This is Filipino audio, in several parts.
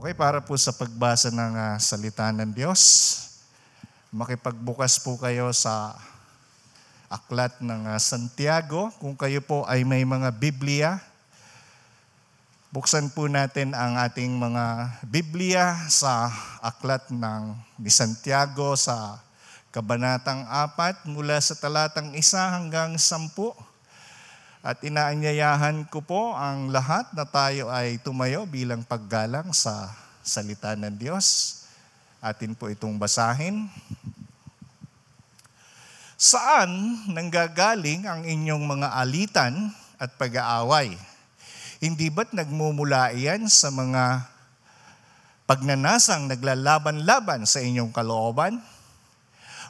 Okay, para po sa pagbasa ng uh, salita ng Diyos, makipagbukas po kayo sa aklat ng uh, Santiago. Kung kayo po ay may mga Biblia, buksan po natin ang ating mga Biblia sa aklat ng ni Santiago sa Kabanatang 4 mula sa talatang 1 hanggang 10. At inaanyayahan ko po ang lahat na tayo ay tumayo bilang paggalang sa salita ng Diyos. Atin po itong basahin. Saan nanggagaling ang inyong mga alitan at pag-aaway? Hindi ba't nagmumula iyan sa mga pagnanasang naglalaban-laban sa inyong kalooban?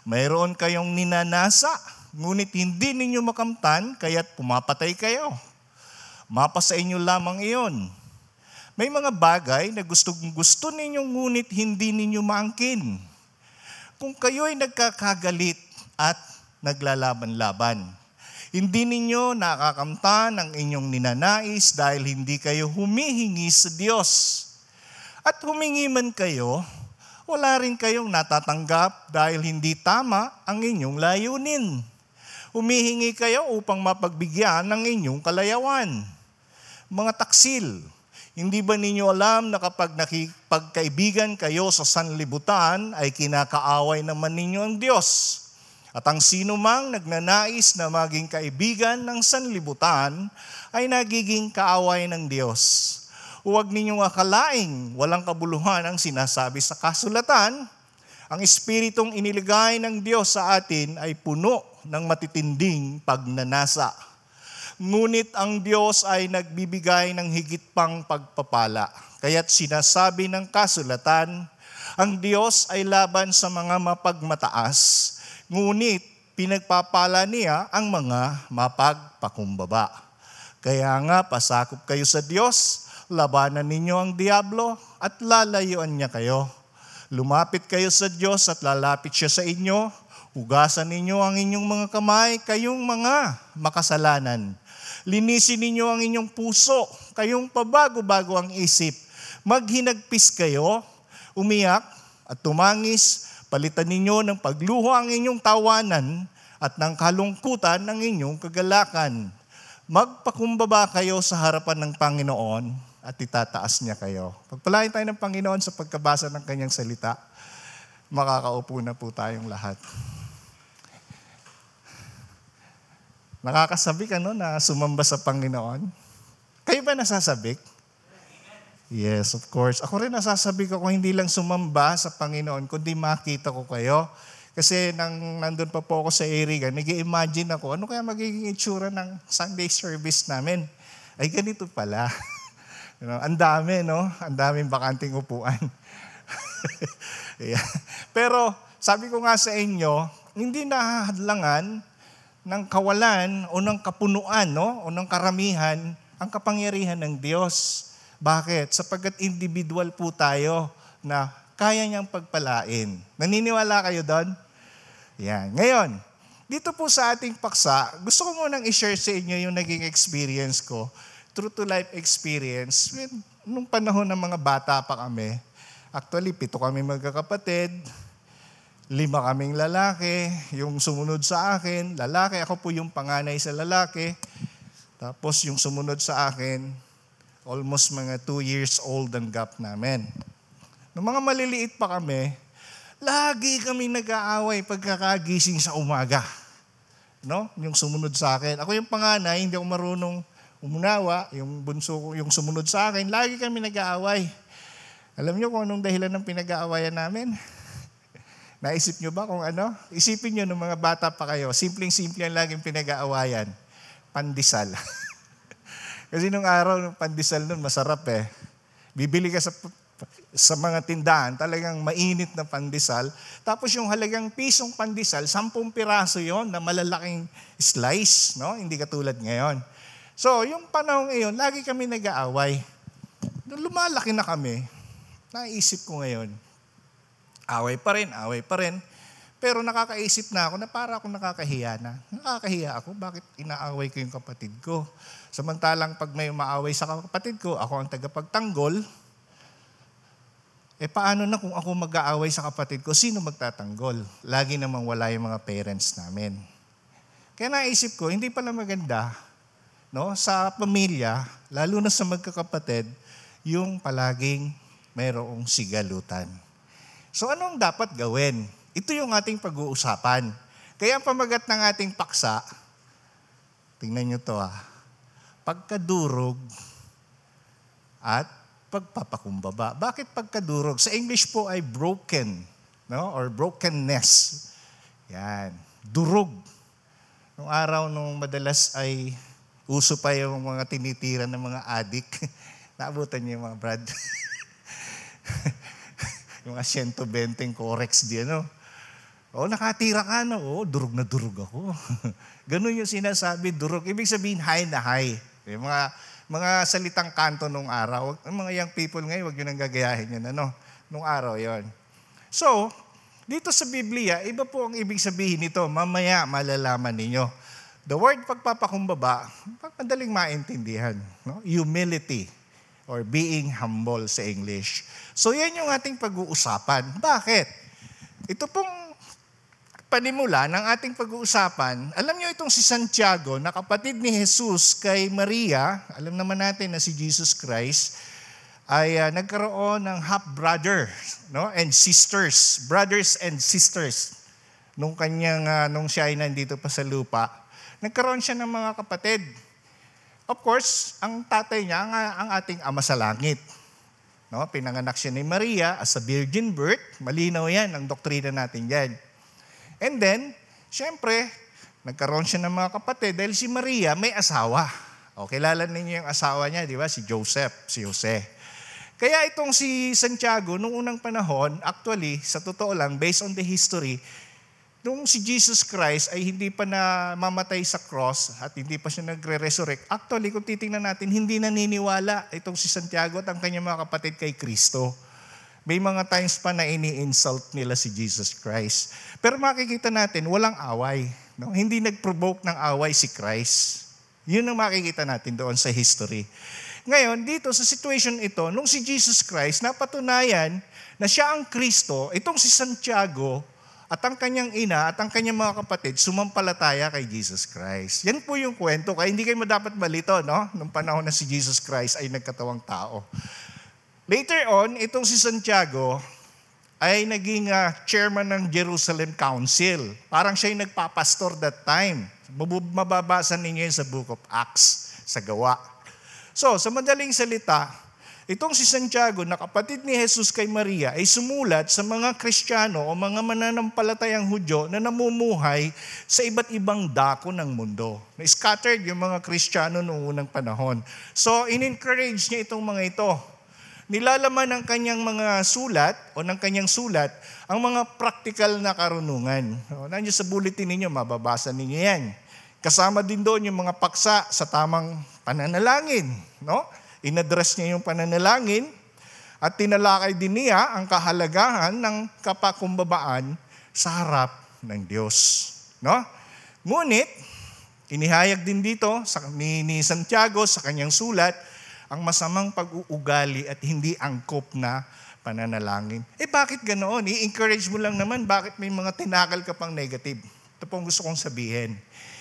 Mayroon kayong ninanasa ngunit hindi ninyo makamtan, kaya't pumapatay kayo. Mapa sa inyo lamang iyon. May mga bagay na gusto gusto ninyo ngunit hindi ninyo maangkin. Kung kayo ay nagkakagalit at naglalaban-laban, hindi ninyo nakakamtan ang inyong ninanais dahil hindi kayo humihingi sa Diyos. At humingi man kayo, wala rin kayong natatanggap dahil hindi tama ang inyong layunin. Humihingi kayo upang mapagbigyan ng inyong kalayawan. Mga taksil, hindi ba ninyo alam na kapag nakipagkaibigan kayo sa sanlibutan ay kinakaaway naman ninyo ang Diyos? At ang sino mang nagnanais na maging kaibigan ng sanlibutan ay nagiging kaaway ng Diyos. Huwag ninyong akalaing walang kabuluhan ang sinasabi sa kasulatan. Ang espiritong iniligay ng Diyos sa atin ay puno ng matitinding pagnanasa. Ngunit ang Diyos ay nagbibigay ng higit pang pagpapala. Kaya't sinasabi ng kasulatan, ang Diyos ay laban sa mga mapagmataas, ngunit pinagpapala niya ang mga mapagpakumbaba. Kaya nga, pasakop kayo sa Diyos, labanan ninyo ang Diablo at lalayuan niya kayo. Lumapit kayo sa Diyos at lalapit siya sa inyo Hugasan ninyo ang inyong mga kamay, kayong mga makasalanan. Linisin ninyo ang inyong puso, kayong pabago-bago ang isip. Maghinagpis kayo, umiyak at tumangis, palitan ninyo ng pagluho ang inyong tawanan at ng kalungkutan ng inyong kagalakan. Magpakumbaba kayo sa harapan ng Panginoon at itataas niya kayo. Pagpalain tayo ng Panginoon sa pagkabasa ng kanyang salita, makakaupo na po tayong lahat. Nakakasabik ano na sumamba sa Panginoon? Kayo ba nasasabik? Yes, of course. Ako rin nasasabik ako hindi lang sumamba sa Panginoon, kundi makita ko kayo. Kasi nang nandun pa po ako sa area, nag imagine ako, ano kaya magiging itsura ng Sunday service namin? Ay, ganito pala. you know, ang dami, no? Ang daming bakanting upuan. yeah. Pero, sabi ko nga sa inyo, hindi nahadlangan ng kawalan o ng kapunuan no? o ng karamihan ang kapangyarihan ng Diyos. Bakit? Sapagkat individual po tayo na kaya niyang pagpalain. Naniniwala kayo doon? Yan. Ngayon, dito po sa ating paksa, gusto ko munang i-share sa inyo yung naging experience ko, true to life experience, nung panahon ng mga bata pa kami. Actually, pito kami magkakapatid, lima kaming lalaki, yung sumunod sa akin, lalaki, ako po yung panganay sa lalaki. Tapos yung sumunod sa akin, almost mga two years old ang gap namin. Nung mga maliliit pa kami, lagi kami nag-aaway pagkakagising sa umaga. No? Yung sumunod sa akin. Ako yung panganay, hindi ako marunong umunawa. Yung bunso ko, yung sumunod sa akin, lagi kami nag-aaway. Alam niyo kung anong dahilan ng pinag-aawayan namin? Naisip nyo ba kung ano? Isipin nyo ng mga bata pa kayo, simpleng-simple ang laging pinag-aawayan. Pandesal. Kasi nung araw, nung pandesal nun, masarap eh. Bibili ka sa, sa mga tindahan, talagang mainit na pandesal. Tapos yung halagang pisong pandesal, sampung piraso yon na malalaking slice, no? Hindi katulad ngayon. So, yung panahon ngayon, lagi kami nag-aaway. Lumalaki na kami, naisip ko ngayon, Away pa rin, away pa rin. Pero nakakaisip na ako na para akong nakakahiya na. Nakakahiya ako, bakit inaaway ko yung kapatid ko? Samantalang pag may umaaway sa kapatid ko, ako ang tagapagtanggol. Eh paano na kung ako mag-aaway sa kapatid ko, sino magtatanggol? Lagi namang wala yung mga parents namin. Kaya naisip ko, hindi pala maganda no, sa pamilya, lalo na sa magkakapatid, yung palaging mayroong sigalutan. So anong dapat gawin? Ito yung ating pag-uusapan. Kaya ang pamagat ng ating paksa, tingnan nyo to ah, pagkadurog at pagpapakumbaba. Bakit pagkadurog? Sa English po ay broken, no? Or brokenness. Yan. Durog. Nung araw nung madalas ay uso pa yung mga tinitira ng mga adik. Naabutan niyo yung mga brad. yung mga 120 corex di ano. O, nakatira ka na. O, durog na durog ako. Ganun yung sinasabi, durog. Ibig sabihin, high na high. Yung mga mga salitang kanto nung araw. Ang mga young people ngayon, wag yun ang gagayahin yun. Ano? Nung araw yon. So, dito sa Biblia, iba po ang ibig sabihin nito. Mamaya malalaman ninyo. The word pagpapakumbaba, madaling maintindihan. No? Humility or being humble sa English. So yan yung ating pag-uusapan. Bakit? Ito pong panimula ng ating pag-uusapan, alam niyo itong si Santiago na kapatid ni Jesus kay Maria, alam naman natin na si Jesus Christ, ay uh, nagkaroon ng half-brother no? and sisters, brothers and sisters, nung, kanyang, uh, nung siya ay nandito pa sa lupa. Nagkaroon siya ng mga kapatid. Of course, ang tatay niya, ang, ang ating ama sa langit. No? Pinanganak siya ni Maria as a virgin birth. Malinaw yan, ang doktrina natin yan. And then, syempre, nagkaroon siya ng mga kapatid dahil si Maria may asawa. O, kilala ninyo yung asawa niya, di ba? Si Joseph, si Jose. Kaya itong si Santiago, nung unang panahon, actually, sa totoo lang, based on the history, nung si Jesus Christ ay hindi pa na mamatay sa cross at hindi pa siya nagre-resurrect, actually, kung titingnan natin, hindi naniniwala itong si Santiago at ang kanyang mga kapatid kay Kristo. May mga times pa na ini-insult nila si Jesus Christ. Pero makikita natin, walang away. No? Hindi nag-provoke ng away si Christ. Yun ang makikita natin doon sa history. Ngayon, dito sa situation ito, nung si Jesus Christ, napatunayan na siya ang Kristo, itong si Santiago, at ang kanyang ina at ang kanyang mga kapatid sumampalataya kay Jesus Christ. Yan po yung kwento. Kaya hindi kayo dapat malito, no? Nung panahon na si Jesus Christ ay nagkatawang tao. Later on, itong si Santiago ay naging uh, chairman ng Jerusalem Council. Parang siya yung nagpapastor that time. Mababasa ninyo yun sa Book of Acts, sa gawa. So, sa madaling salita, itong si Santiago na kapatid ni Jesus kay Maria ay sumulat sa mga Kristiyano o mga mananampalatayang Hudyo na namumuhay sa iba't ibang dako ng mundo. Na scattered yung mga Kristiyano noong unang panahon. So, in-encourage niya itong mga ito nilalaman ng kanyang mga sulat o ng kanyang sulat ang mga practical na karunungan. O, nandiyan sa bulletin ninyo, mababasa ninyo yan. Kasama din doon yung mga paksa sa tamang pananalangin. No? Inaddress niya yung pananalangin at tinalakay din niya ang kahalagahan ng kapakumbabaan sa harap ng Diyos. No? Ngunit, inihayag din dito sa, ni, ni Santiago sa kanyang sulat ang masamang pag-uugali at hindi angkop na pananalangin. Eh bakit ganoon? I-encourage mo lang naman, bakit may mga tinakal ka pang negative? Ito po ang gusto kong sabihin.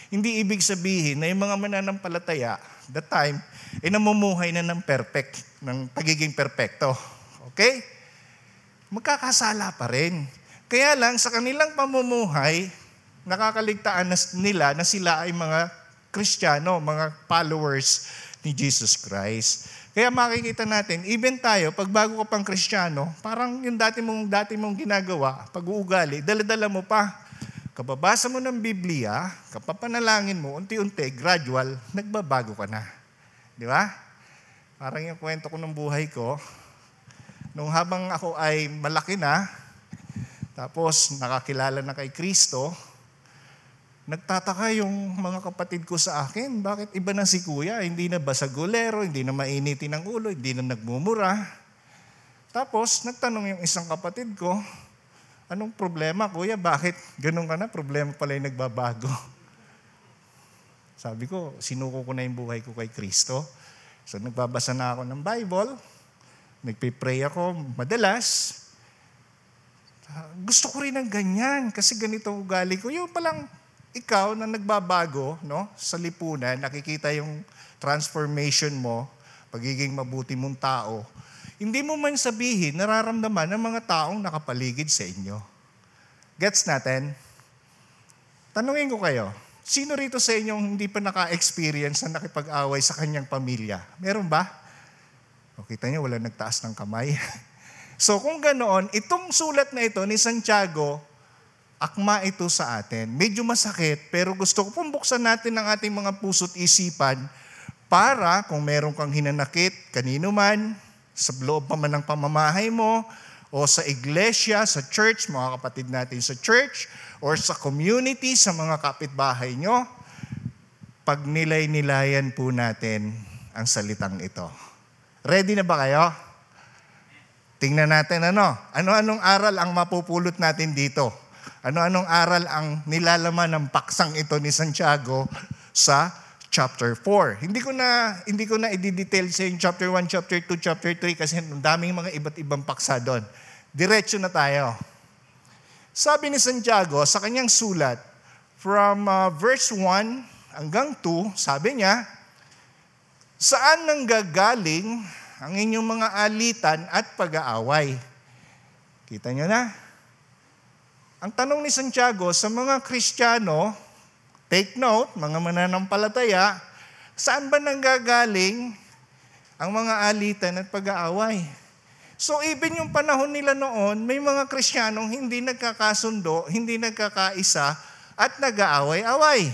Hindi ibig sabihin na yung mga mananampalataya, that time, ay namumuhay na ng perfect, ng pagiging perfecto. Okay? Magkakasala pa rin. Kaya lang, sa kanilang pamumuhay, nakakaligtaan nila na sila ay mga Kristiyano, mga followers ni Jesus Christ. Kaya makikita natin, even tayo, pag bago ka pang kristyano, parang yung dati mong, dati mong ginagawa, pag-uugali, daladala mo pa. Kababasa mo ng Biblia, kapapanalangin mo, unti-unti, gradual, nagbabago ka na. Di ba? Parang yung kwento ko ng buhay ko, nung habang ako ay malaki na, tapos nakakilala na kay Kristo, Nagtataka yung mga kapatid ko sa akin, bakit iba na si kuya? Hindi na basagulero, hindi na mainitin ang ulo, hindi na nagmumura. Tapos, nagtanong yung isang kapatid ko, anong problema kuya? Bakit ganun ka na? Problema pala yung nagbabago. Sabi ko, sinuko ko na yung buhay ko kay Kristo. So nagbabasa na ako ng Bible. nagpipray ako madalas. Gusto ko rin ng ganyan kasi ganito ugali ko. Yung palang ikaw na nagbabago no, sa lipunan, nakikita yung transformation mo, pagiging mabuti mong tao, hindi mo man sabihin, nararamdaman ng mga taong nakapaligid sa inyo. Gets natin? Tanungin ko kayo, sino rito sa inyong hindi pa naka-experience na nakipag-away sa kanyang pamilya? Meron ba? O kita niyo, wala nagtaas ng kamay. so kung ganoon, itong sulat na ito ni Santiago, akma ito sa atin. Medyo masakit, pero gusto ko pong buksan natin ang ating mga puso't isipan para kung meron kang hinanakit, kanino man, sa loob pa man ng pamamahay mo, o sa iglesia, sa church, mga kapatid natin sa church, or sa community, sa mga kapitbahay nyo, pag nilay-nilayan po natin ang salitang ito. Ready na ba kayo? Tingnan natin ano. Ano-anong aral ang mapupulot natin dito? Ano-anong aral ang nilalaman ng paksang ito ni Santiago sa chapter 4. Hindi ko na hindi ko na i-detail sa yung chapter 1, chapter 2, chapter 3 kasi ang daming mga iba't ibang paksa doon. Diretso na tayo. Sabi ni Santiago sa kanyang sulat from uh, verse 1 hanggang 2, sabi niya, Saan nang gagaling ang inyong mga alitan at pag-aaway? Kita niyo na? Ang tanong ni Santiago sa mga Kristiyano, Take note, mga mananampalataya, saan ba nanggagaling ang mga alitan at pag-aaway? So even yung panahon nila noon, may mga Kristiyanong hindi nagkakasundo, hindi nagkakaisa, at nag-aaway-away.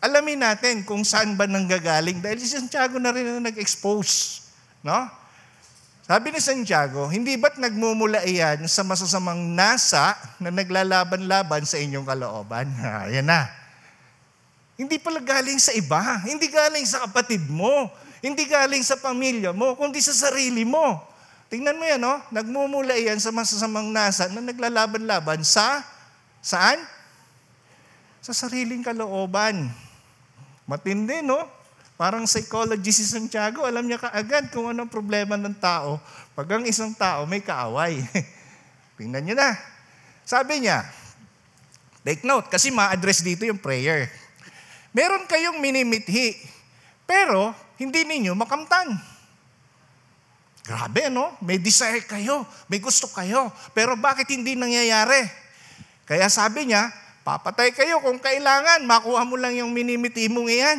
Alamin natin kung saan ba nanggagaling dahil si Santiago na rin na nag-expose. No? Sabi ni Santiago, hindi ba't nagmumula iyan sa masasamang nasa na naglalaban-laban sa inyong kalooban? Ayan na. Hindi pala galing sa iba. Hindi galing sa kapatid mo. Hindi galing sa pamilya mo, kundi sa sarili mo. Tingnan mo yan, no? Nagmumula yan sa masasamang nasa na naglalaban-laban sa, saan? Sa sariling kalooban. Matindi, no? Parang psychology si Santiago, alam niya kaagad kung anong problema ng tao pag ang isang tao may kaaway. Tingnan niyo na. Sabi niya, take note, kasi ma-address dito yung prayer. Meron kayong minimithi, pero hindi ninyo makamtan. Grabe, no? May desire kayo, may gusto kayo, pero bakit hindi nangyayari? Kaya sabi niya, papatay kayo kung kailangan, makuha mo lang yung minimithi mong iyan.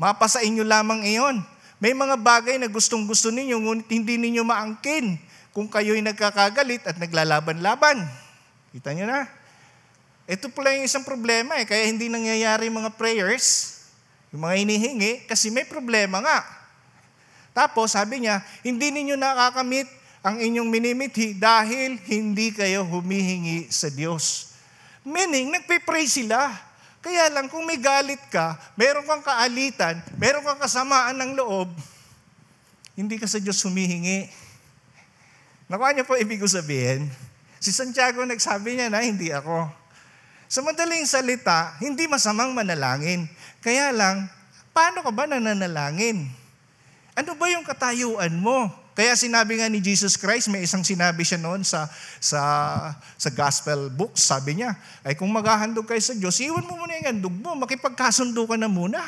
Mapasa inyo lamang iyon. May mga bagay na gustong gusto ninyo, ngunit hindi ninyo maangkin kung kayo'y nagkakagalit at naglalaban-laban. Kita niyo na? Ito pala yung isang problema eh, kaya hindi nangyayari yung mga prayers, yung mga hinihingi, kasi may problema nga. Tapos sabi niya, hindi ninyo nakakamit ang inyong minimithi dahil hindi kayo humihingi sa Diyos. Meaning, nagpe-pray sila. Kaya lang, kung may galit ka, meron kang kaalitan, meron kang kasamaan ng loob, hindi ka sa Diyos humihingi. Nakuha niyo po ibig ko sabihin? Si Santiago nagsabi niya na, hindi ako. Sa madaling salita, hindi masamang manalangin. Kaya lang, paano ka ba nananalangin? Ano ba yung katayuan mo? Kaya sinabi nga ni Jesus Christ, may isang sinabi siya noon sa, sa, sa gospel books, sabi niya, ay kung maghahandog kayo sa Diyos, iwan mo muna yung handog mo, makipagkasundo ka na muna.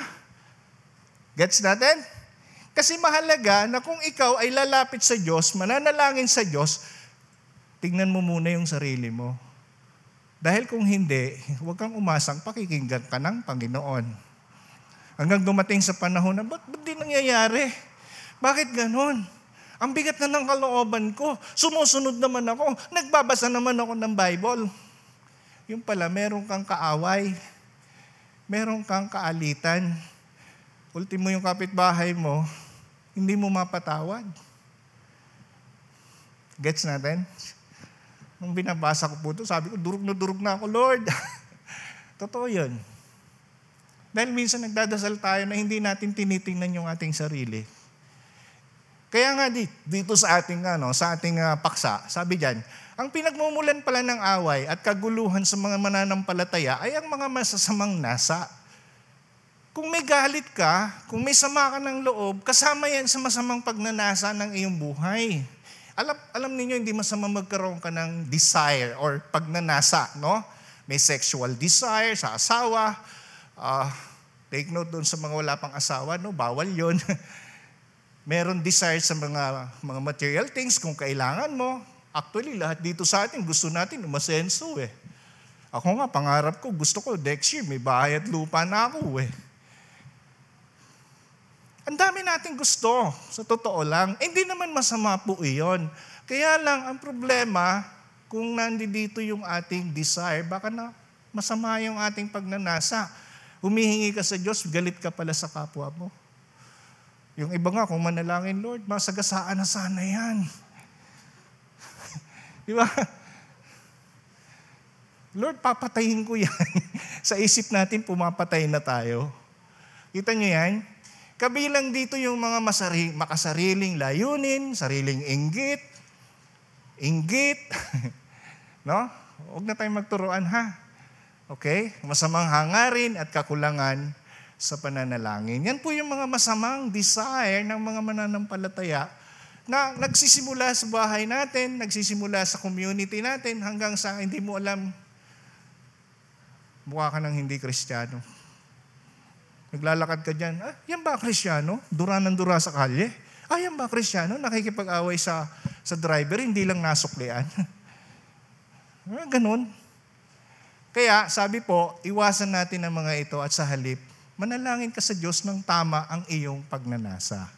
Gets natin? Kasi mahalaga na kung ikaw ay lalapit sa Diyos, mananalangin sa Diyos, tingnan mo muna yung sarili mo. Dahil kung hindi, huwag kang umasang pakikinggan ka ng Panginoon. Hanggang dumating sa panahon na, ba't, ba't di nangyayari? Bakit ganon? Ang bigat na ng kalooban ko. Sumusunod naman ako. Nagbabasa naman ako ng Bible. Yung pala, meron kang kaaway. Meron kang kaalitan. Ultimo yung kapitbahay mo, hindi mo mapatawad. Gets natin? Nung binabasa ko po ito, sabi ko, durug na durug na ako, Lord. Totoo yun. Dahil minsan nagdadasal tayo na hindi natin tinitingnan yung ating sarili. Kaya nga dito sa ating ano, sa ating uh, paksa, sabi diyan, ang pinagmumulan pala ng away at kaguluhan sa mga mananampalataya ay ang mga masasamang nasa. kung may galit ka, kung may sama ka ng loob, kasama yan sa masamang pagnanasa ng iyong buhay. Alam, alam ninyo, hindi masama magkaroon ka ng desire or pagnanasa, no? May sexual desire sa asawa. Uh, take note doon sa mga wala pang asawa, no? Bawal yon. Meron desire sa mga, mga material things kung kailangan mo. Actually, lahat dito sa atin, gusto natin umasenso eh. Ako nga, pangarap ko, gusto ko, next year, may bahay at lupa na ako eh. Ang dami nating gusto, sa totoo lang. Eh, hindi naman masama po iyon. Kaya lang, ang problema, kung nandito yung ating desire, baka na masama yung ating pagnanasa. Humihingi ka sa Diyos, galit ka pala sa kapwa mo. Yung iba nga, kung manalangin, Lord, masagasaan na sana yan. Di ba? Lord, papatayin ko yan. sa isip natin, pumapatay na tayo. Kita niyo yan? Kabilang dito yung mga masari, makasariling layunin, sariling inggit, inggit, no? Huwag na tayong magturuan ha. Okay? Masamang hangarin at kakulangan sa pananalangin. Yan po yung mga masamang desire ng mga mananampalataya na nagsisimula sa bahay natin, nagsisimula sa community natin, hanggang sa hindi mo alam, mukha ka ng hindi kristyano. Naglalakad ka dyan, ah, yan ba krisyano? Dura ng dura sa kalye? Ah, yan ba krisyano? Nakikipag-away sa, sa driver, hindi lang nasuklian. ah, ganun. Kaya, sabi po, iwasan natin ang mga ito at sa halip, manalangin ka sa Diyos ng tama ang iyong pagnanasa.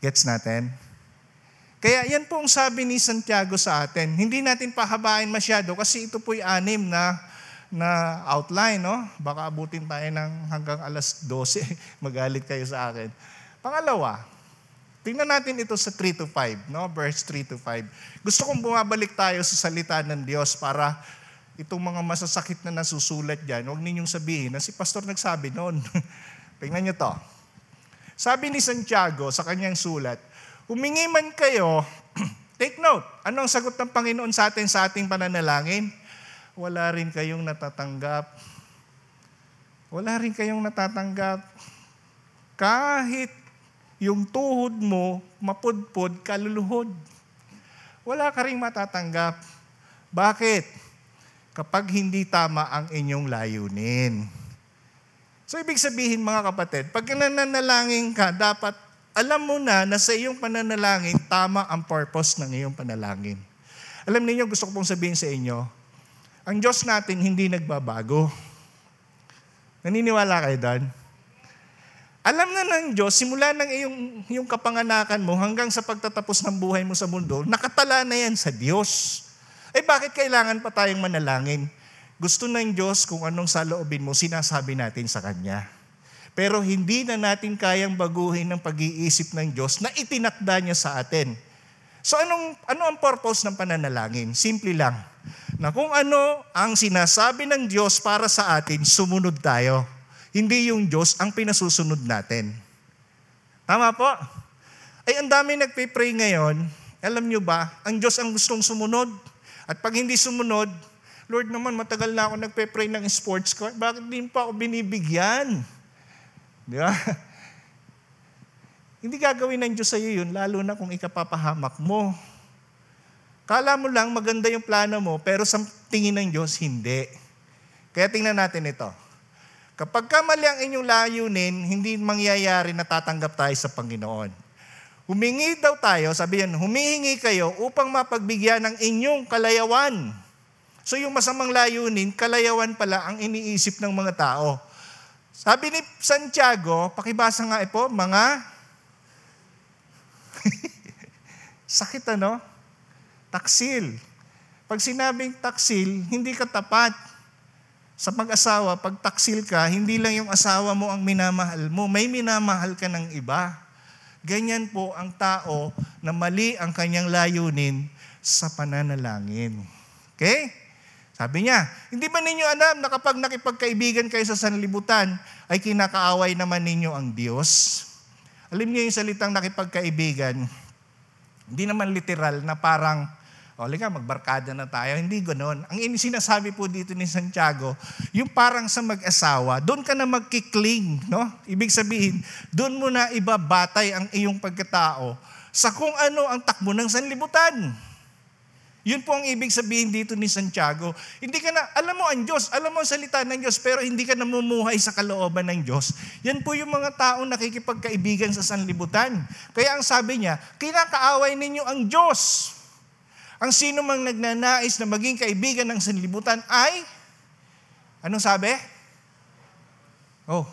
Gets natin? Kaya yan po ang sabi ni Santiago sa atin. Hindi natin pahabain masyado kasi ito po'y anim na na outline, no? Baka abutin tayo ng hanggang alas 12. Magalit kayo sa akin. Pangalawa, tingnan natin ito sa 3 to 5, no? Verse 3 to 5. Gusto kong bumabalik tayo sa salita ng Diyos para itong mga masasakit na nasusulat dyan, huwag ninyong sabihin na si pastor nagsabi noon. tingnan nyo to. Sabi ni Santiago sa kanyang sulat, humingi man kayo, take note, ano ang sagot ng Panginoon sa atin sa ating pananalangin? Wala rin kayong natatanggap. Wala rin kayong natatanggap. Kahit yung tuhod mo, mapudpod, kaluluhod. Wala ka rin matatanggap. Bakit? Kapag hindi tama ang inyong layunin. So ibig sabihin mga kapatid, pag nananalangin ka, dapat alam mo na na sa iyong pananalangin, tama ang purpose ng iyong panalangin. Alam niyo gusto ko pong sabihin sa inyo, ang Diyos natin hindi nagbabago. Naniniwala kayo doon? Alam na ng Diyos, simula ng iyong, iyong kapanganakan mo hanggang sa pagtatapos ng buhay mo sa mundo, nakatala na yan sa Diyos. Eh bakit kailangan pa tayong manalangin? Gusto ng Diyos kung anong saloobin mo, sinasabi natin sa Kanya. Pero hindi na natin kayang baguhin ng pag-iisip ng Diyos na itinakda niya sa atin. So anong, ano ang purpose ng pananalangin? Simple lang na kung ano ang sinasabi ng Diyos para sa atin, sumunod tayo. Hindi yung Diyos ang pinasusunod natin. Tama po? Ay, ang dami nagpe-pray ngayon. Alam nyo ba, ang Diyos ang gustong sumunod. At pag hindi sumunod, Lord naman, matagal na ako nagpe-pray ng sports car. Bakit din pa ako binibigyan? Di ba? hindi gagawin ng Diyos sa iyo yun, lalo na kung ikapapahamak mo. Kala mo lang maganda yung plano mo, pero sa tingin ng Diyos, hindi. Kaya tingnan natin ito. Kapag kamali ang inyong layunin, hindi mangyayari na tatanggap tayo sa Panginoon. Humingi daw tayo, sabi yan, humihingi kayo upang mapagbigyan ng inyong kalayawan. So yung masamang layunin, kalayawan pala ang iniisip ng mga tao. Sabi ni Santiago, pakibasa nga ito, mga sakit ano? Taksil. Pag sinabing taksil, hindi ka tapat. Sa mag-asawa, pag taksil ka, hindi lang yung asawa mo ang minamahal mo, may minamahal ka ng iba. Ganyan po ang tao na mali ang kanyang layunin sa pananalangin. Okay? Sabi niya, hindi ba ninyo alam na kapag nakipagkaibigan kayo sa sanlibutan, ay kinakaaway naman ninyo ang Diyos? Alam niyo yung salitang nakipagkaibigan, hindi naman literal na parang O, liga, magbarkada na tayo. Hindi ganoon. Ang sinasabi po dito ni Santiago, yung parang sa mag-asawa, doon ka na magkikling, no? Ibig sabihin, doon mo na ibabatay ang iyong pagkatao sa kung ano ang takbo ng sanlibutan. Yun po ang ibig sabihin dito ni Santiago. Hindi ka na, alam mo ang Diyos, alam mo ang salita ng Diyos, pero hindi ka namumuhay sa kalooban ng Diyos. Yan po yung mga taong nakikipagkaibigan sa sanlibutan. Kaya ang sabi niya, kinakaaway ninyo ang Diyos. Ang sino mang nagnanais na maging kaibigan ng sanlibutan ay, anong sabi? Oh,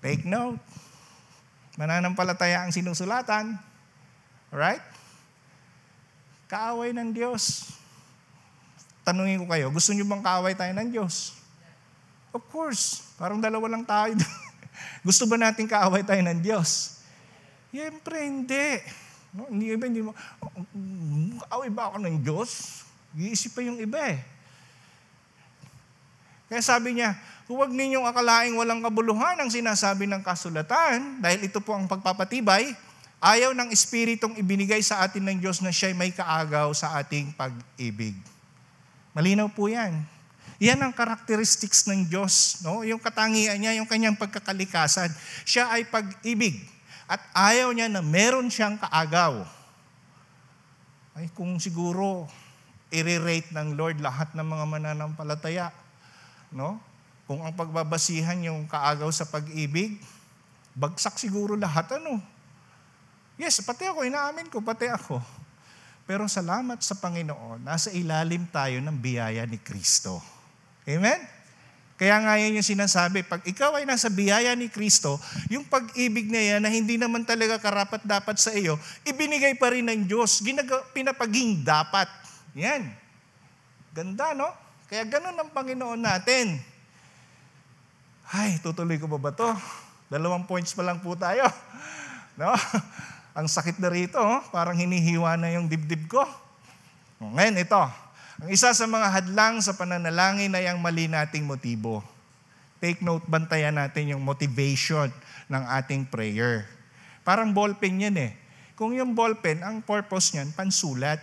take note. Mananampalataya ang sinusulatan. Alright? Kaaway ng Diyos. Tanungin ko kayo, gusto niyo bang kaaway tayo ng Diyos? Of course. Parang dalawa lang tayo. gusto ba natin kaaway tayo ng Diyos? Siyempre, hindi. No, hindi iba, hindi mo, kaaway ba ako ng Diyos? Iisip pa yung iba eh. Kaya sabi niya, huwag ninyong akalaing walang kabuluhan ang sinasabi ng kasulatan dahil ito po ang pagpapatibay Ayaw ng Espiritong ibinigay sa atin ng Diyos na siya'y may kaagaw sa ating pag-ibig. Malinaw po yan. Yan ang characteristics ng Diyos. No? Yung katangian niya, yung kanyang pagkakalikasan. Siya ay pag-ibig. At ayaw niya na meron siyang kaagaw. Ay kung siguro i-rate ng Lord lahat ng mga mananampalataya. No? Kung ang pagbabasihan yung kaagaw sa pag-ibig, bagsak siguro lahat ano Yes, pati ako, inaamin ko, pati ako. Pero salamat sa Panginoon, nasa ilalim tayo ng biyaya ni Kristo. Amen? Kaya nga yun yung sinasabi, pag ikaw ay nasa biyaya ni Kristo, yung pag-ibig niya yan na hindi naman talaga karapat dapat sa iyo, ibinigay pa rin ng Diyos, ginaga, pinapaging dapat. Yan. Ganda, no? Kaya ganun ang Panginoon natin. Ay, tutuloy ko ba ba to? Dalawang points pa lang po tayo. No? Ang sakit na rito, oh. parang hinihiwa na yung dibdib ko. Ngayon, ito. Ang isa sa mga hadlang sa pananalangin ay ang mali nating motibo. Take note, bantayan natin yung motivation ng ating prayer. Parang ballpen yan eh. Kung yung ballpen, ang purpose niyan, pansulat.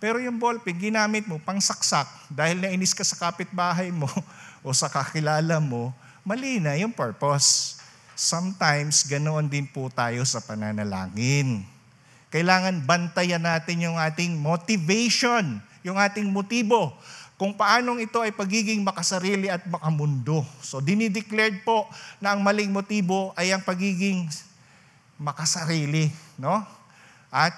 Pero yung ballpen, ginamit mo pang saksak dahil nainis ka sa kapitbahay mo o sa kakilala mo, mali na yung purpose. Sometimes, ganoon din po tayo sa pananalangin. Kailangan bantayan natin yung ating motivation, yung ating motibo, kung paanong ito ay pagiging makasarili at makamundo. So, dinideclared po na ang maling motibo ay ang pagiging makasarili, no? At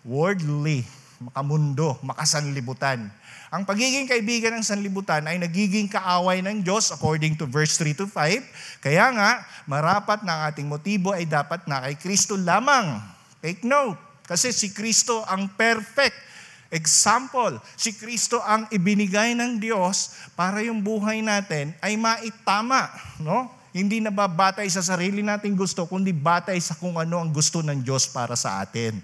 worldly, makamundo, makasanlibutan. Ang pagiging kaibigan ng sanlibutan ay nagiging kaaway ng Diyos according to verse 3 to 5. Kaya nga, marapat na ang ating motibo ay dapat na kay Kristo lamang. Take note, kasi si Kristo ang perfect example. Si Kristo ang ibinigay ng Diyos para yung buhay natin ay maitama. No? Hindi nababatay sa sarili nating gusto, kundi batay sa kung ano ang gusto ng Diyos para sa atin.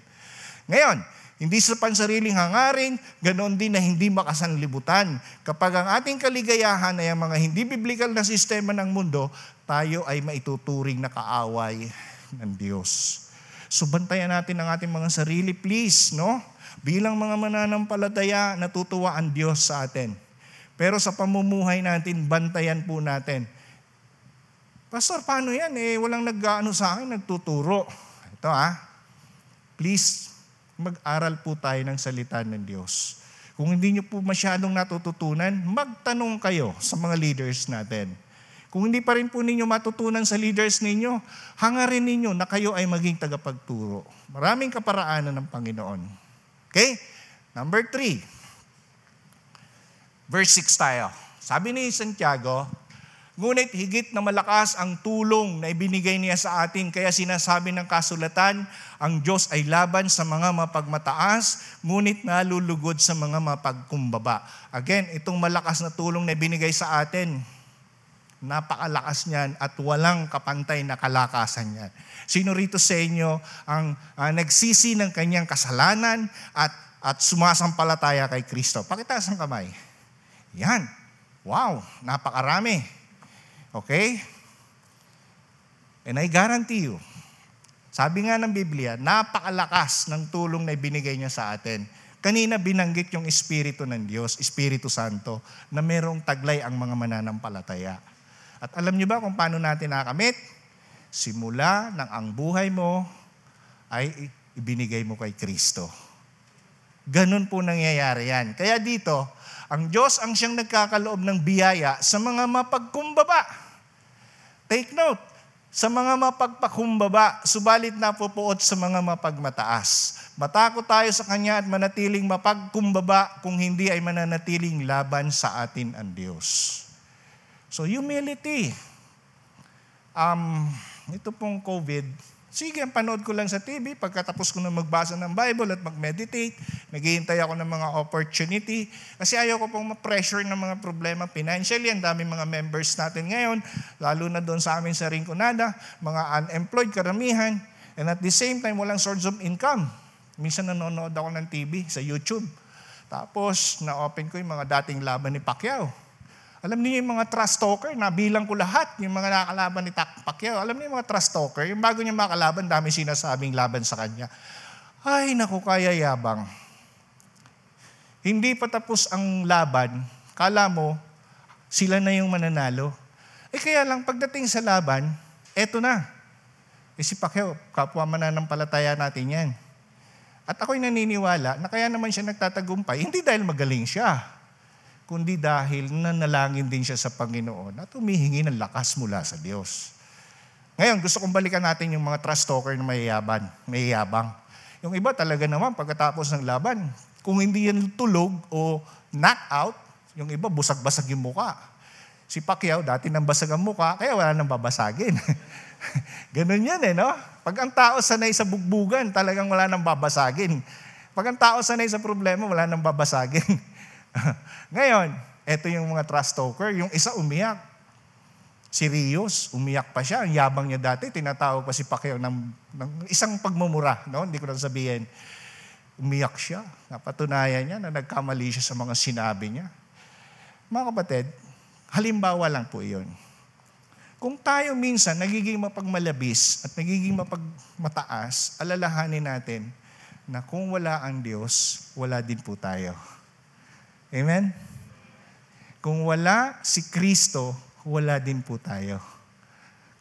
Ngayon, hindi sa pansariling hangarin, ganoon din na hindi makasanlibutan. Kapag ang ating kaligayahan ay ang mga hindi biblical na sistema ng mundo, tayo ay maituturing na kaaway ng Diyos. So bantayan natin ang ating mga sarili, please, no? Bilang mga mananampalataya, natutuwa ang Diyos sa atin. Pero sa pamumuhay natin, bantayan po natin. Pastor, paano yan? Eh, walang nag-ano sa akin, nagtuturo. Ito ah, please, mag-aral po tayo ng salita ng Diyos. Kung hindi nyo po masyadong natututunan, magtanong kayo sa mga leaders natin. Kung hindi pa rin po ninyo matutunan sa leaders ninyo, hangarin ninyo na kayo ay maging tagapagturo. Maraming kaparaanan ng Panginoon. Okay? Number three. Verse 6 tayo. Sabi ni Santiago, Ngunit higit na malakas ang tulong na ibinigay niya sa atin. Kaya sinasabi ng kasulatan, ang Diyos ay laban sa mga mapagmataas, ngunit nalulugod sa mga mapagkumbaba. Again, itong malakas na tulong na ibinigay sa atin, napakalakas niyan at walang kapantay na kalakasan niyan. Sino rito sa inyo ang uh, nagsisi ng kanyang kasalanan at, at sumasampalataya kay Kristo? Pakitaas ang kamay. Yan. Wow, napakarami. Okay? And I guarantee you, Sabi nga ng Biblia, napakalakas ng tulong na ibinigay niya sa atin. Kanina binanggit yung Espiritu ng Diyos, Espiritu Santo, na merong taglay ang mga mananampalataya. At alam niyo ba kung paano natin nakamit? Simula ng ang buhay mo ay ibinigay mo kay Kristo. Ganun po nangyayari yan. Kaya dito, ang Diyos ang siyang nagkakaloob ng biyaya sa mga mapagkumbaba. Take note, sa mga mapagpakumbaba, subalit napupuot sa mga mapagmataas. Matakot tayo sa Kanya at manatiling mapagkumbaba kung hindi ay mananatiling laban sa atin ang Diyos. So humility. Um, ito pong COVID, Sige, panood ko lang sa TV, pagkatapos ko na magbasa ng Bible at mag-meditate, naghihintay ako ng mga opportunity. Kasi ayaw ko pong ma-pressure ng mga problema financially. Ang dami mga members natin ngayon, lalo na doon sa amin sa Rinconada, mga unemployed karamihan. And at the same time, walang source of income. Minsan nanonood ako ng TV sa YouTube. Tapos, na-open ko yung mga dating laban ni Pacquiao. Alam niyo yung mga trust talker, nabilang ko lahat, yung mga nakalaban ni Pacquiao. Alam niyo yung mga trust talker, yung bago niya makalaban, dami sinasabing laban sa kanya. Ay, naku, kaya yabang. Hindi pa tapos ang laban, kala mo, sila na yung mananalo. Eh kaya lang, pagdating sa laban, eto na. Eh si Pacquiao, kapwa mananampalataya natin yan. At ako'y naniniwala na kaya naman siya nagtatagumpay, hindi dahil magaling siya kundi dahil nanalangin din siya sa Panginoon at humihingi ng lakas mula sa Diyos. Ngayon, gusto kong balikan natin yung mga trust talker na mayayaban, mayayabang. Yung iba talaga naman, pagkatapos ng laban, kung hindi yan tulog o knock out, yung iba busag-basag yung muka. Si Pacquiao, dati nang basag ang muka, kaya wala nang babasagin. Ganun yan eh, no? Pag ang tao sanay sa bugbugan, talagang wala nang babasagin. Pag ang tao sanay sa problema, wala nang babasagin. Ngayon, ito yung mga trust talker. Yung isa umiyak. Si Rios, umiyak pa siya. Ang yabang niya dati, tinatawag pa si Pacquiao ng, ng isang pagmumura. No? Hindi ko na sabihin. Umiyak siya. Napatunayan niya na nagkamali siya sa mga sinabi niya. Mga kapatid, halimbawa lang po iyon. Kung tayo minsan nagiging mapagmalabis at nagiging mapagmataas, alalahanin natin na kung wala ang Diyos, wala din po tayo. Amen? Kung wala si Kristo, wala din po tayo.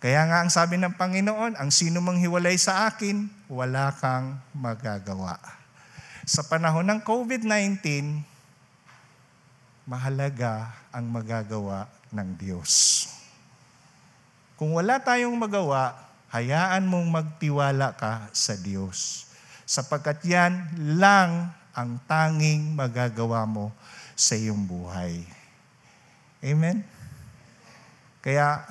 Kaya nga ang sabi ng Panginoon, ang sino mang hiwalay sa akin, wala kang magagawa. Sa panahon ng COVID-19, mahalaga ang magagawa ng Diyos. Kung wala tayong magawa, hayaan mong magtiwala ka sa Diyos. Sapagkat yan lang ang tanging magagawa mo sa iyong buhay. Amen? Kaya,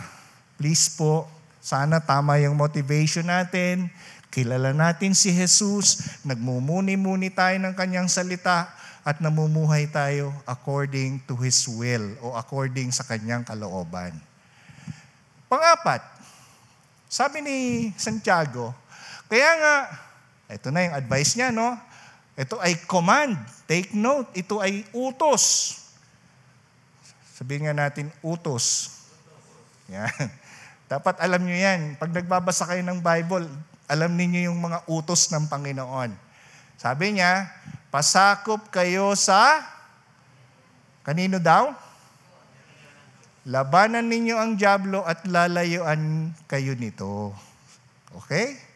please po, sana tama yung motivation natin. Kilala natin si Jesus. Nagmumuni-muni tayo ng kanyang salita at namumuhay tayo according to His will o according sa kanyang kalooban. Pangapat, sabi ni Santiago, kaya nga, ito na yung advice niya, no? Ito ay command. Take note. Ito ay utos. Sabihin nga natin, utos. Yan. Dapat alam nyo yan. Pag nagbabasa kayo ng Bible, alam niyo yung mga utos ng Panginoon. Sabi niya, pasakop kayo sa, kanino daw? Labanan ninyo ang Diablo at lalayuan kayo nito. Okay?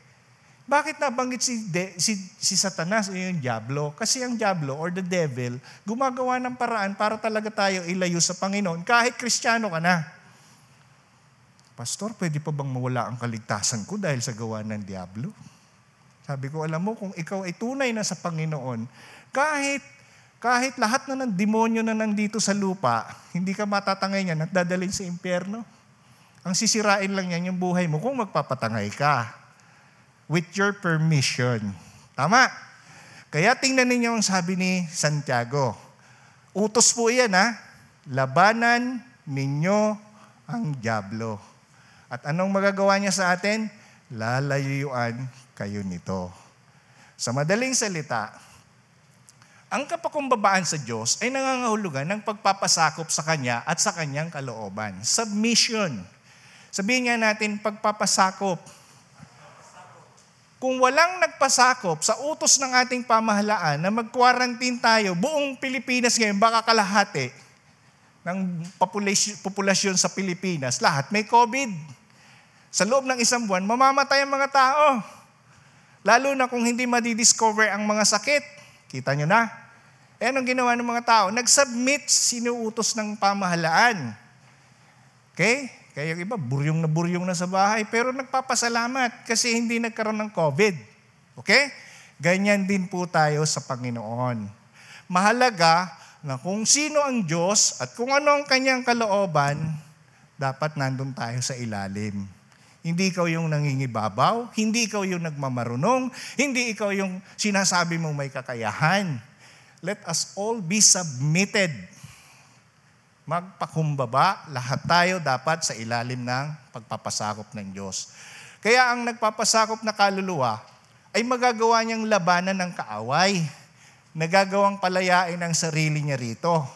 Bakit nabanggit si, de, si, si Satanas o yung Diablo? Kasi ang Diablo or the devil, gumagawa ng paraan para talaga tayo ilayo sa Panginoon kahit kristyano ka na. Pastor, pwede pa bang mawala ang kaligtasan ko dahil sa gawa ng Diablo? Sabi ko, alam mo, kung ikaw ay tunay na sa Panginoon, kahit kahit lahat na ng demonyo na nandito sa lupa, hindi ka matatangay niyan at dadalhin sa impyerno. Ang sisirain lang yan yung buhay mo kung magpapatangay ka with your permission. Tama? Kaya tingnan ninyo ang sabi ni Santiago. Utos po yan ha. Labanan ninyo ang Diablo. At anong magagawa niya sa atin? Lalayuan kayo nito. Sa madaling salita, ang kapakumbabaan sa Diyos ay nangangahulugan ng pagpapasakop sa Kanya at sa Kanyang kalooban. Submission. Sabihin nga natin, pagpapasakop kung walang nagpasakop sa utos ng ating pamahalaan na mag-quarantine tayo, buong Pilipinas ngayon, baka kalahati ng populasyon, sa Pilipinas, lahat may COVID. Sa loob ng isang buwan, mamamatay ang mga tao. Lalo na kung hindi madidiscover ang mga sakit. Kita nyo na. Eh, anong ginawa ng mga tao? Nag-submit sinuutos ng pamahalaan. Okay? Kaya yung iba, buryong na buryong na sa bahay. Pero nagpapasalamat kasi hindi nagkaroon ng COVID. Okay? Ganyan din po tayo sa Panginoon. Mahalaga na kung sino ang Diyos at kung ano ang kanyang kalooban, dapat nandun tayo sa ilalim. Hindi ikaw yung nangingibabaw, hindi ikaw yung nagmamarunong, hindi ikaw yung sinasabi mong may kakayahan. Let us all be submitted. Magpakumbaba, lahat tayo dapat sa ilalim ng pagpapasakop ng Diyos. Kaya ang nagpapasakop na kaluluwa ay magagawa niyang labanan ng kaaway. Nagagawang palayain ang sarili niya rito.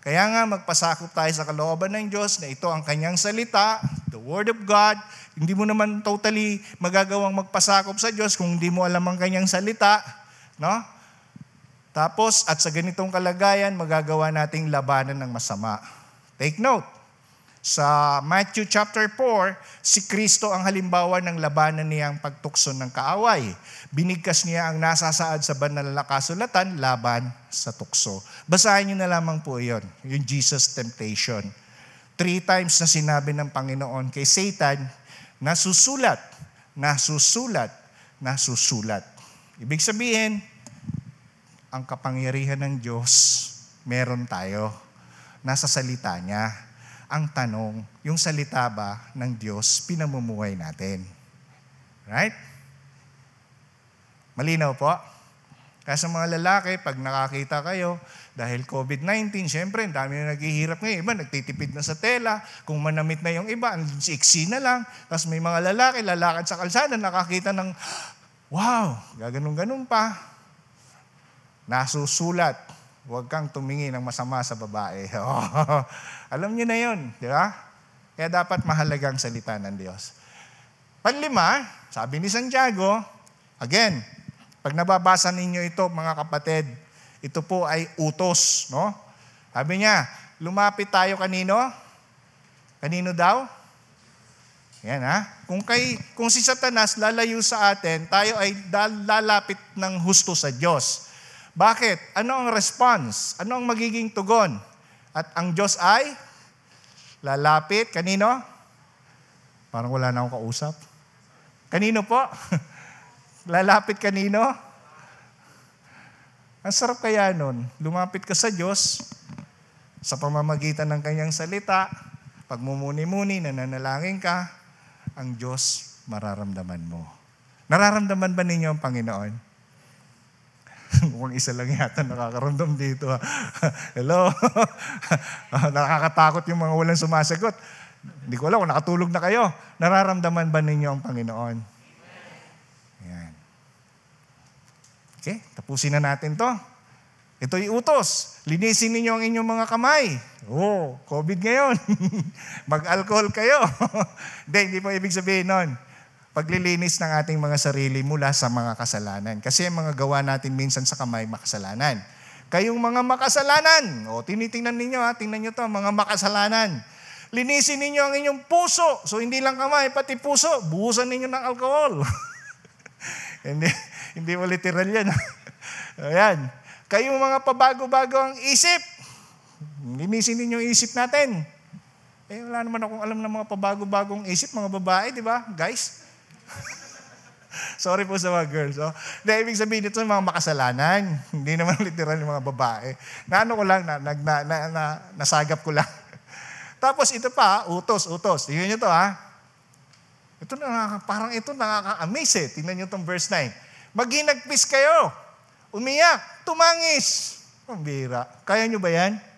Kaya nga magpasakop tayo sa kalooban ng Diyos na ito ang kanyang salita, the Word of God. Hindi mo naman totally magagawang magpasakop sa Diyos kung hindi mo alam ang kanyang salita. No? Tapos, at sa ganitong kalagayan, magagawa nating labanan ng masama. Take note, sa Matthew chapter 4, si Kristo ang halimbawa ng labanan niyang pagtukso ng kaaway. Binigkas niya ang nasasaad sa banal na kasulatan laban sa tukso. Basahin niyo na lamang po iyon, yung Jesus temptation. Three times na sinabi ng Panginoon kay Satan, nasusulat, nasusulat, nasusulat. Ibig sabihin, ang kapangyarihan ng Diyos, meron tayo. Nasa salita niya. Ang tanong, yung salita ba ng Diyos pinamumuhay natin? Right? Malinaw po? Kaya sa mga lalaki, pag nakakita kayo, dahil COVID-19, syempre, ang dami na naghihirap ngayon. Iba, nagtitipid na sa tela. Kung manamit na yung iba, ang iksi na lang. Tapos may mga lalaki, lalakad sa kalsada, nakakita ng, wow, gaganon-ganon pa. Nasusulat. Huwag kang tumingin ng masama sa babae. Alam niyo na yun, di ba? Kaya dapat mahalagang salita ng Diyos. Panlima, sabi ni Santiago, again, pag nababasa ninyo ito, mga kapatid, ito po ay utos, no? Sabi niya, lumapit tayo kanino? Kanino daw? Yan ha. Kung, kay, kung si Satanas lalayo sa atin, tayo ay lalapit ng husto sa Diyos. Bakit? Ano ang response? Ano ang magiging tugon? At ang Diyos ay lalapit. Kanino? Parang wala na akong kausap. Kanino po? lalapit kanino? Ang sarap kaya nun. Lumapit ka sa Diyos sa pamamagitan ng kanyang salita. Pagmumuni-muni, nananalangin ka, ang Diyos mararamdaman mo. Nararamdaman ba ninyo ang Panginoon? Mukhang isa lang yata nakakaramdam dito. Hello? Nakakatakot yung mga walang sumasagot. Hindi ko alam kung nakatulog na kayo. Nararamdaman ba ninyo ang Panginoon? Ayan. Okay, tapusin na natin to. Ito'y utos. Linisin ninyo ang inyong mga kamay. Oh, COVID ngayon. Mag-alcohol kayo. hindi, hindi po ibig sabihin nun paglilinis ng ating mga sarili mula sa mga kasalanan. Kasi ang mga gawa natin minsan sa kamay, makasalanan. Kayong mga makasalanan, o tinitingnan ninyo ha, tingnan nyo to, mga makasalanan. Linisin ninyo ang inyong puso. So hindi lang kamay, pati puso, buhusan ninyo ng alcohol. hindi, hindi mo literal yan. Ayan. Kayong mga pabago-bago ang isip, linisin ninyo ang isip natin. Eh, wala naman akong alam ng mga pabago-bagong isip, mga babae, di ba? Guys, Sorry po sa mga girls. Oh. Na, ibig sabihin ito mga makasalanan. Hindi naman literal yung mga babae. Na ano ko lang, na, na, na, na, na, nasagap ko lang. Tapos ito pa, utos, utos. Tingnan nyo to ha. Ito na, parang ito nakaka-amaze eh. Tingnan nyo itong verse 9. Maghinagpis kayo. Umiyak. Tumangis. Ang bira. Kaya nyo ba yan?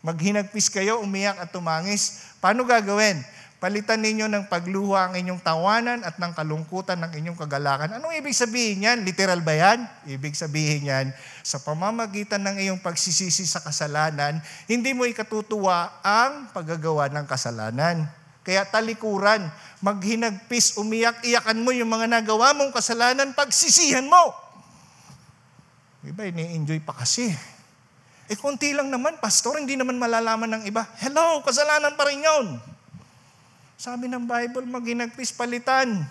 Maghinagpis kayo, umiyak at tumangis. Paano gagawin? Palitan ninyo ng pagluha ang inyong tawanan at ng kalungkutan ng inyong kagalakan. Anong ibig sabihin yan? Literal ba yan? Ibig sabihin yan, sa pamamagitan ng iyong pagsisisi sa kasalanan, hindi mo ikatutuwa ang paggagawa ng kasalanan. Kaya talikuran, maghinagpis, umiyak-iyakan mo yung mga nagawa mong kasalanan, pagsisihan mo. Iba, ini-enjoy pa kasi. Eh, konti lang naman, pastor, hindi naman malalaman ng iba. Hello, kasalanan pa rin yun. Sabi ng Bible, maghinagpis palitan.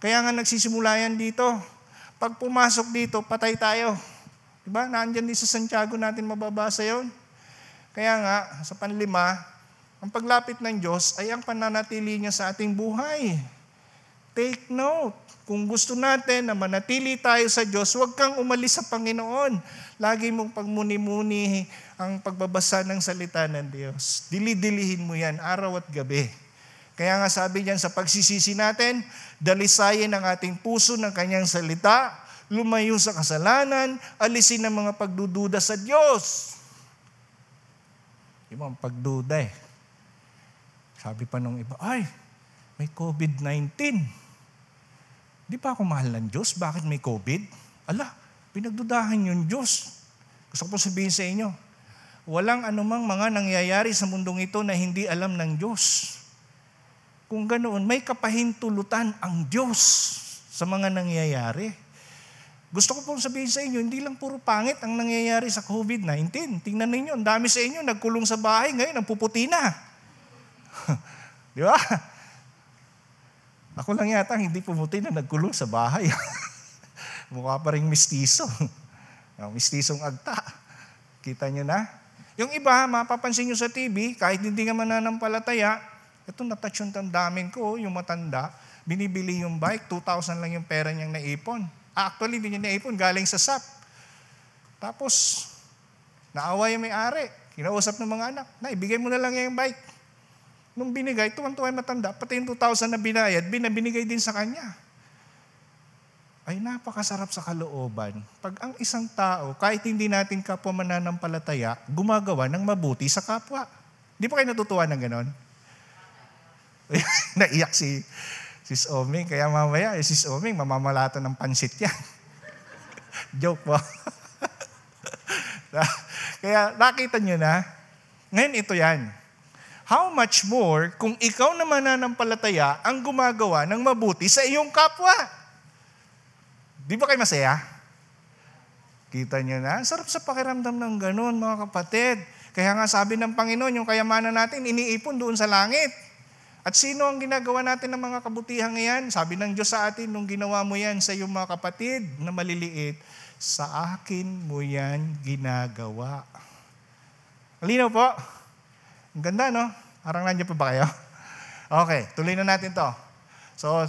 Kaya nga nagsisimula yan dito. Pag pumasok dito, patay tayo. Diba? Nandyan din sa Santiago natin mababasa yon. Kaya nga, sa panlima, ang paglapit ng Diyos ay ang pananatili niya sa ating buhay. Take note. Kung gusto natin na manatili tayo sa Diyos, huwag kang umalis sa Panginoon. Lagi mong pagmuni-muni ang pagbabasa ng salita ng Diyos. Dili-dilihin mo yan araw at gabi. Kaya nga sabi niyan sa pagsisisi natin, dalisayin ang ating puso ng kanyang salita, lumayo sa kasalanan, alisin ang mga pagdududa sa Diyos. Yung mga pagduda eh. Sabi pa nung iba, ay, may COVID-19. Di pa ako mahal ng Diyos? Bakit may COVID? Ala, pinagdudahan yung Diyos. Gusto ko sabihin sa inyo, walang anumang mga nangyayari sa mundong ito na hindi alam ng Diyos. Kung ganoon, may kapahintulutan ang Diyos sa mga nangyayari. Gusto ko pong sabihin sa inyo, hindi lang puro pangit ang nangyayari sa COVID-19. Tingnan ninyo, ang dami sa inyo nagkulong sa bahay, ngayon ang puputi na. Di ba? Ako lang yata hindi pumuti na nagkulong sa bahay. Mukha pa rin mistiso. Mistisong agta. Kita nyo na? Yung iba, mapapansin nyo sa TV, kahit hindi ka mananampalataya, ito natouch yung tandamin ko, yung matanda, binibili yung bike, 2,000 lang yung pera niyang naipon. Actually, hindi niya naipon, galing sa SAP. Tapos, naawa yung may-ari. Kinausap ng mga anak, na ibigay mo na lang yung bike. Nung binigay, tuwan-tuwa yung matanda, pati yung 2,000 na binayad, binabinigay din sa kanya. Ay napakasarap sa kalooban. Pag ang isang tao, kahit hindi natin kapwa mananampalataya, gumagawa ng mabuti sa kapwa. Di pa kayo natutuwa ng ganon? Naiyak si Sis Oming. Kaya mamaya, eh, Sis Oming, mamamalato ng pansit yan. Joke po. Kaya nakita nyo na, ngayon ito yan. How much more kung ikaw na mananampalataya ang gumagawa ng mabuti sa iyong kapwa? Di ba kayo masaya? Kita nyo na? Sarap sa pakiramdam ng ganun, mga kapatid. Kaya nga sabi ng Panginoon, yung kayamanan natin, iniipon doon sa langit. At sino ang ginagawa natin ng mga kabutihan ngayon? Sabi ng Diyos sa atin, nung ginawa mo yan sa iyong mga kapatid na maliliit, sa akin mo yan ginagawa. Malinaw po? Ang ganda, no? Parang nandiyan pa ba kayo? Okay, tuloy na natin to. So,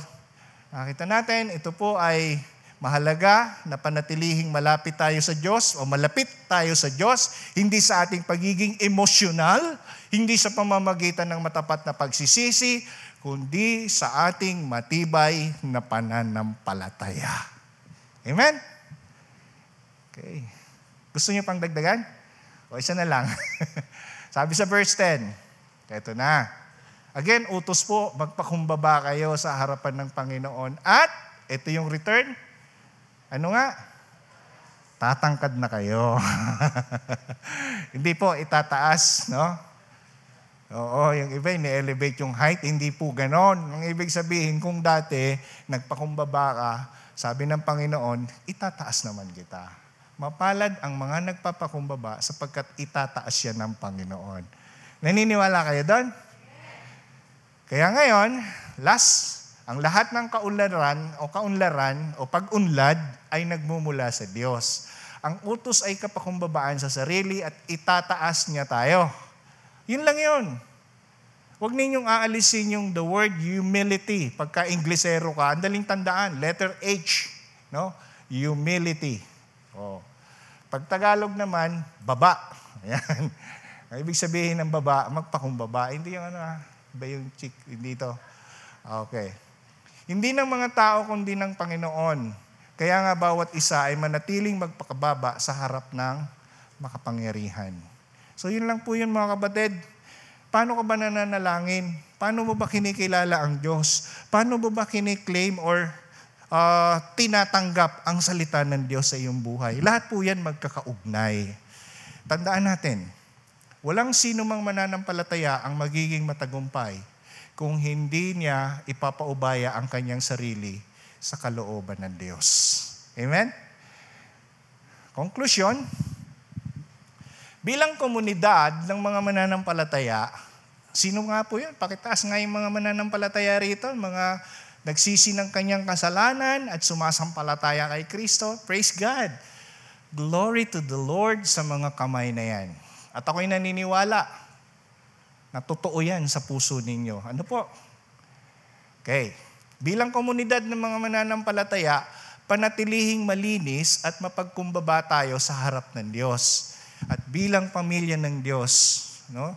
nakita natin, ito po ay mahalaga na panatilihing malapit tayo sa Diyos o malapit tayo sa Diyos, hindi sa ating pagiging emosyonal, hindi sa pamamagitan ng matapat na pagsisisi, kundi sa ating matibay na pananampalataya. Amen? Okay. Gusto niyo pang dagdagan? O isa na lang. Sabi sa verse 10, ito na. Again, utos po, magpakumbaba kayo sa harapan ng Panginoon. At, ito yung return. Ano nga? Tatangkad na kayo. hindi po, itataas, no? Oo, yung iba, ni-elevate yung height. Hindi po ganon. Ang ibig sabihin, kung dati, nagpakumbaba ka, sabi ng Panginoon, itataas naman kita. Mapalad ang mga nagpapakumbaba sapagkat itataas yan ng Panginoon. Naniniwala kayo doon? Kaya ngayon, last, ang lahat ng kaunlaran o kaunlaran o pag-unlad ay nagmumula sa Diyos. Ang utos ay kapakumbabaan sa sarili at itataas niya tayo. Yun lang yun. Huwag ninyong aalisin yung the word humility. Pagka Inglesero ka, ang daling tandaan, letter H. No? Humility. Oh. Pag Tagalog naman, baba. Ayan. Ibig sabihin ng baba, magpakumbaba. Hindi yung ano ah, ba yung chick, hindi ito. Okay. Hindi ng mga tao, kundi ng Panginoon. Kaya nga bawat isa ay manatiling magpakababa sa harap ng makapangyarihan. So yun lang po yun mga kapatid. Paano ka ba nananalangin? Paano mo ba kinikilala ang Diyos? Paano mo ba kiniklaim or uh, tinatanggap ang salita ng Diyos sa iyong buhay? Lahat po yan magkakaugnay. Tandaan natin, Walang sino mang mananampalataya ang magiging matagumpay kung hindi niya ipapaubaya ang kanyang sarili sa kalooban ng Diyos. Amen? Konklusyon, bilang komunidad ng mga mananampalataya, sino nga po yun? Pakitaas nga yung mga mananampalataya rito, mga nagsisi ng kanyang kasalanan at sumasampalataya kay Kristo. Praise God! Glory to the Lord sa mga kamay na yan. At ako'y naniniwala na totoo yan sa puso ninyo. Ano po? Okay. Bilang komunidad ng mga mananampalataya, panatilihing malinis at mapagkumbaba tayo sa harap ng Diyos. At bilang pamilya ng Diyos, no?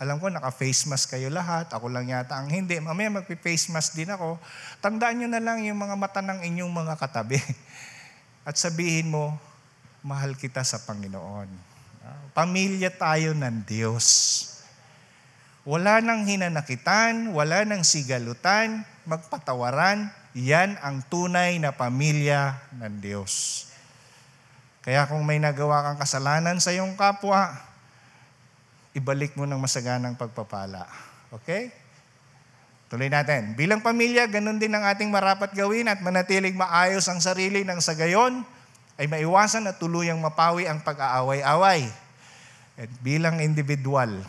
Alam ko, naka-face mask kayo lahat. Ako lang yata ang hindi. Mamaya magpi-face mask din ako. Tandaan nyo na lang yung mga mata ng inyong mga katabi. At sabihin mo, mahal kita sa Panginoon. Pamilya tayo ng Diyos. Wala nang hinanakitan, wala nang sigalutan, magpatawaran, yan ang tunay na pamilya ng Diyos. Kaya kung may nagawa kang kasalanan sa iyong kapwa, ibalik mo ng masaganang pagpapala. Okay? Tuloy natin. Bilang pamilya, ganun din ang ating marapat gawin at manatiling maayos ang sarili ng sa gayon ay maiwasan at tuluyang mapawi ang pag-aaway-away. At bilang individual,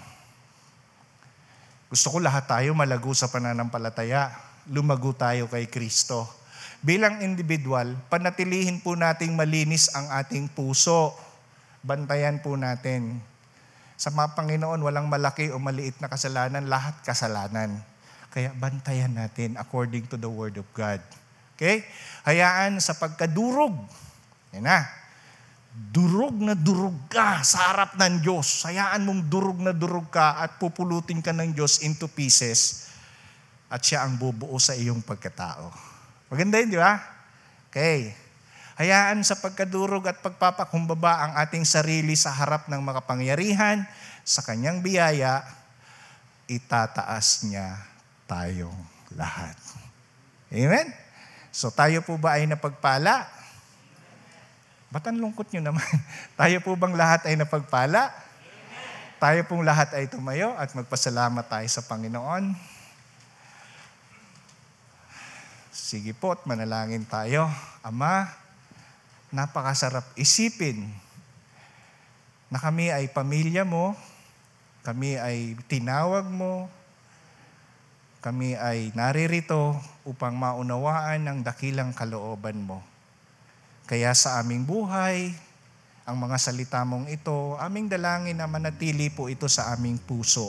gusto ko lahat tayo malago sa pananampalataya. Lumago tayo kay Kristo. Bilang individual, panatilihin po nating malinis ang ating puso. Bantayan po natin. Sa mga Panginoon, walang malaki o maliit na kasalanan, lahat kasalanan. Kaya bantayan natin according to the Word of God. Okay? Hayaan sa pagkadurog. Yan na durog na durog ka sa harap ng Diyos. Hayaan mong durog na durog ka at pupulutin ka ng Diyos into pieces at siya ang bubuo sa iyong pagkatao. Maganda yun, di ba? Okay. Hayaan sa pagkadurog at pagpapakumbaba ang ating sarili sa harap ng makapangyarihan, sa kanyang biyaya, itataas niya tayong lahat. Amen? So tayo po ba ay napagpala? Ba't ang lungkot nyo naman? Tayo po bang lahat ay napagpala? Amen. Tayo pong lahat ay tumayo at magpasalamat tayo sa Panginoon. Sige po at manalangin tayo. Ama, napakasarap isipin na kami ay pamilya mo, kami ay tinawag mo, kami ay naririto upang maunawaan ang dakilang kalooban mo. Kaya sa aming buhay, ang mga salita mong ito, aming dalangin na manatili po ito sa aming puso.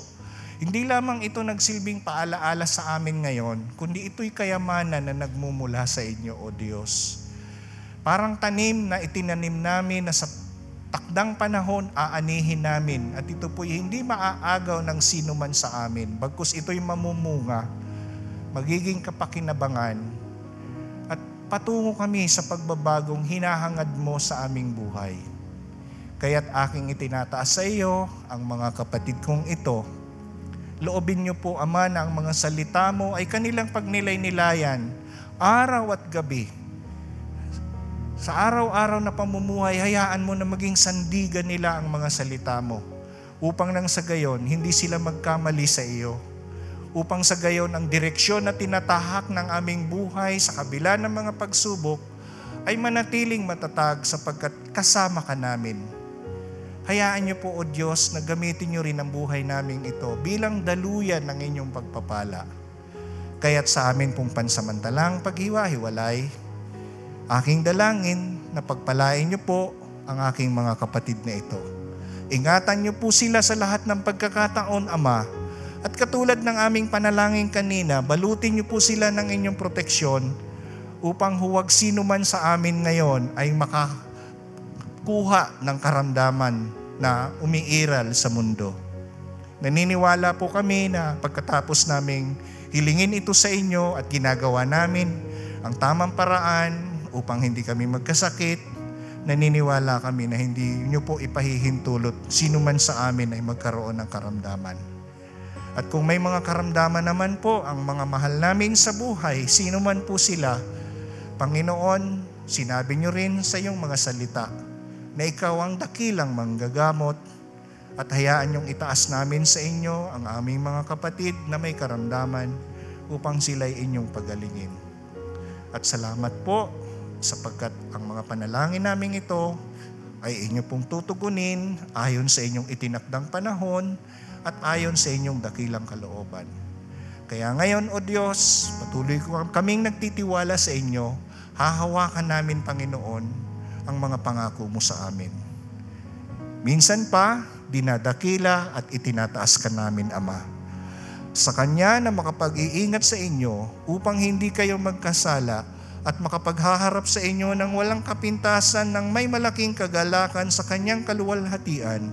Hindi lamang ito nagsilbing paalaala sa amin ngayon, kundi ito'y kayamanan na nagmumula sa inyo, O Diyos. Parang tanim na itinanim namin na sa takdang panahon aanihin namin at ito po'y hindi maaagaw ng sino man sa amin, bagkus ito'y mamumunga, magiging kapakinabangan patungo kami sa pagbabagong hinahangad mo sa aming buhay. Kaya't aking itinataas sa iyo ang mga kapatid kong ito. Loobin niyo po, Ama, na ang mga salita mo ay kanilang pagnilay-nilayan, araw at gabi. Sa araw-araw na pamumuhay, hayaan mo na maging sandigan nila ang mga salita mo upang nang sa gayon, hindi sila magkamali sa iyo. Upang sa gayon, ang direksyon na tinatahak ng aming buhay sa kabila ng mga pagsubok ay manatiling matatag sapagkat kasama ka namin Hayaan niyo po, O Diyos, na gamitin niyo rin ang buhay namin ito bilang daluyan ng inyong pagpapala. Kaya't sa amin pong pansamantalang paghiwa-hiwalay, aking dalangin na pagpalain niyo po ang aking mga kapatid na ito. Ingatan niyo po sila sa lahat ng pagkakataon, Ama, at katulad ng aming panalangin kanina, balutin niyo po sila ng inyong proteksyon upang huwag sino man sa amin ngayon ay maka kuha ng karamdaman na umiiral sa mundo. Naniniwala po kami na pagkatapos naming hilingin ito sa inyo at ginagawa namin ang tamang paraan upang hindi kami magkasakit, naniniwala kami na hindi nyo po ipahihintulot sino man sa amin ay magkaroon ng karamdaman. At kung may mga karamdaman naman po ang mga mahal namin sa buhay, sino man po sila, Panginoon, sinabi nyo rin sa iyong mga salita, na ikaw ang dakilang manggagamot At hayaan niyong itaas namin sa inyo ang aming mga kapatid na may karamdaman upang sila'y inyong pagalingin. At salamat po sapagkat ang mga panalangin namin ito ay inyo pong tutugunin ayon sa inyong itinakdang panahon at ayon sa inyong dakilang kalooban. Kaya ngayon, O Diyos, patuloy kaming nagtitiwala sa inyo, hahawakan namin, Panginoon, ang mga pangako mo sa amin. Minsan pa, dinadakila at itinataas ka namin, Ama. Sa Kanya na makapag-iingat sa inyo upang hindi kayo magkasala at makapaghaharap sa inyo ng walang kapintasan ng may malaking kagalakan sa Kanyang kaluwalhatian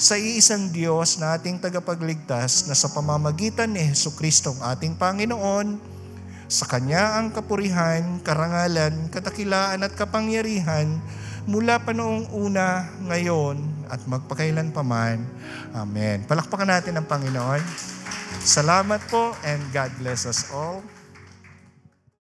sa iisang Diyos na ating tagapagligtas na sa pamamagitan ni Heso Kristo ating Panginoon, sa Kanya ang kapurihan, karangalan, katakilaan at kapangyarihan mula pa noong una, ngayon, at magpakailan paman. Amen. Palakpakan natin ang Panginoon. Salamat po and God bless us all.